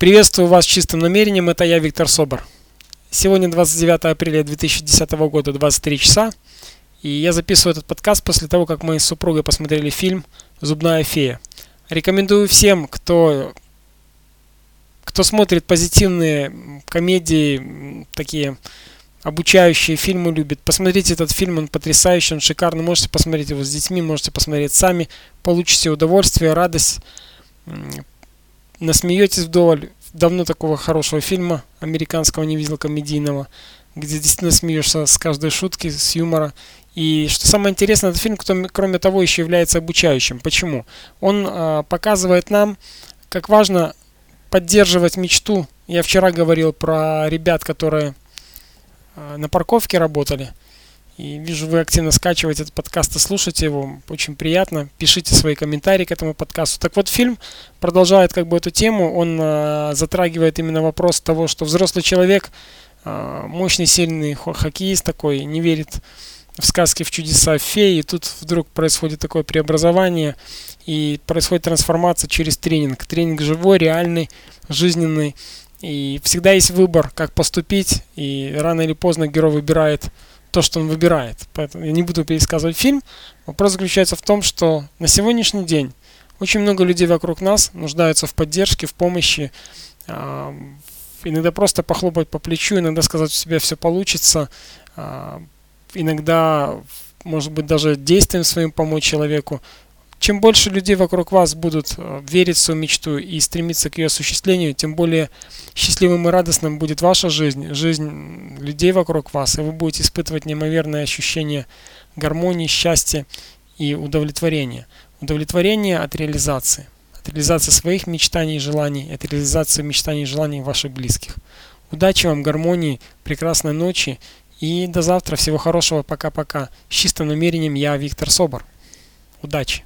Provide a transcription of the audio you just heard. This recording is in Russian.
Приветствую вас с чистым намерением, это я, Виктор Собор. Сегодня 29 апреля 2010 года, 23 часа, и я записываю этот подкаст после того, как мы с супругой посмотрели фильм «Зубная фея». Рекомендую всем, кто, кто смотрит позитивные комедии, такие обучающие фильмы любит. Посмотрите этот фильм, он потрясающий, он шикарный. Можете посмотреть его с детьми, можете посмотреть сами, получите удовольствие, радость насмеетесь вдоволь. Давно такого хорошего фильма американского не видел, комедийного, где действительно смеешься с каждой шутки, с юмора. И что самое интересное, этот фильм, кроме того, еще является обучающим. Почему? Он э, показывает нам, как важно поддерживать мечту. Я вчера говорил про ребят, которые э, на парковке работали. И вижу, вы активно скачиваете этот подкаст и слушаете его. Очень приятно. Пишите свои комментарии к этому подкасту. Так вот, фильм продолжает как бы эту тему. Он э, затрагивает именно вопрос того, что взрослый человек, э, мощный, сильный хоккеист такой, не верит в сказки, в чудеса, в феи. И тут вдруг происходит такое преобразование и происходит трансформация через тренинг. Тренинг живой, реальный, жизненный. И всегда есть выбор, как поступить. И рано или поздно герой выбирает то, что он выбирает. Поэтому я не буду пересказывать фильм. Вопрос заключается в том, что на сегодняшний день очень много людей вокруг нас нуждаются в поддержке, в помощи. Э, иногда просто похлопать по плечу, иногда сказать, у себя все получится. Э, иногда, может быть, даже действием своим помочь человеку чем больше людей вокруг вас будут э, верить в свою мечту и стремиться к ее осуществлению, тем более счастливым и радостным будет ваша жизнь, жизнь людей вокруг вас, и вы будете испытывать неимоверное ощущение гармонии, счастья и удовлетворения. Удовлетворение от реализации, от реализации своих мечтаний и желаний, от реализации мечтаний и желаний ваших близких. Удачи вам, гармонии, прекрасной ночи и до завтра. Всего хорошего. Пока-пока. С чистым намерением я Виктор Собор. Удачи!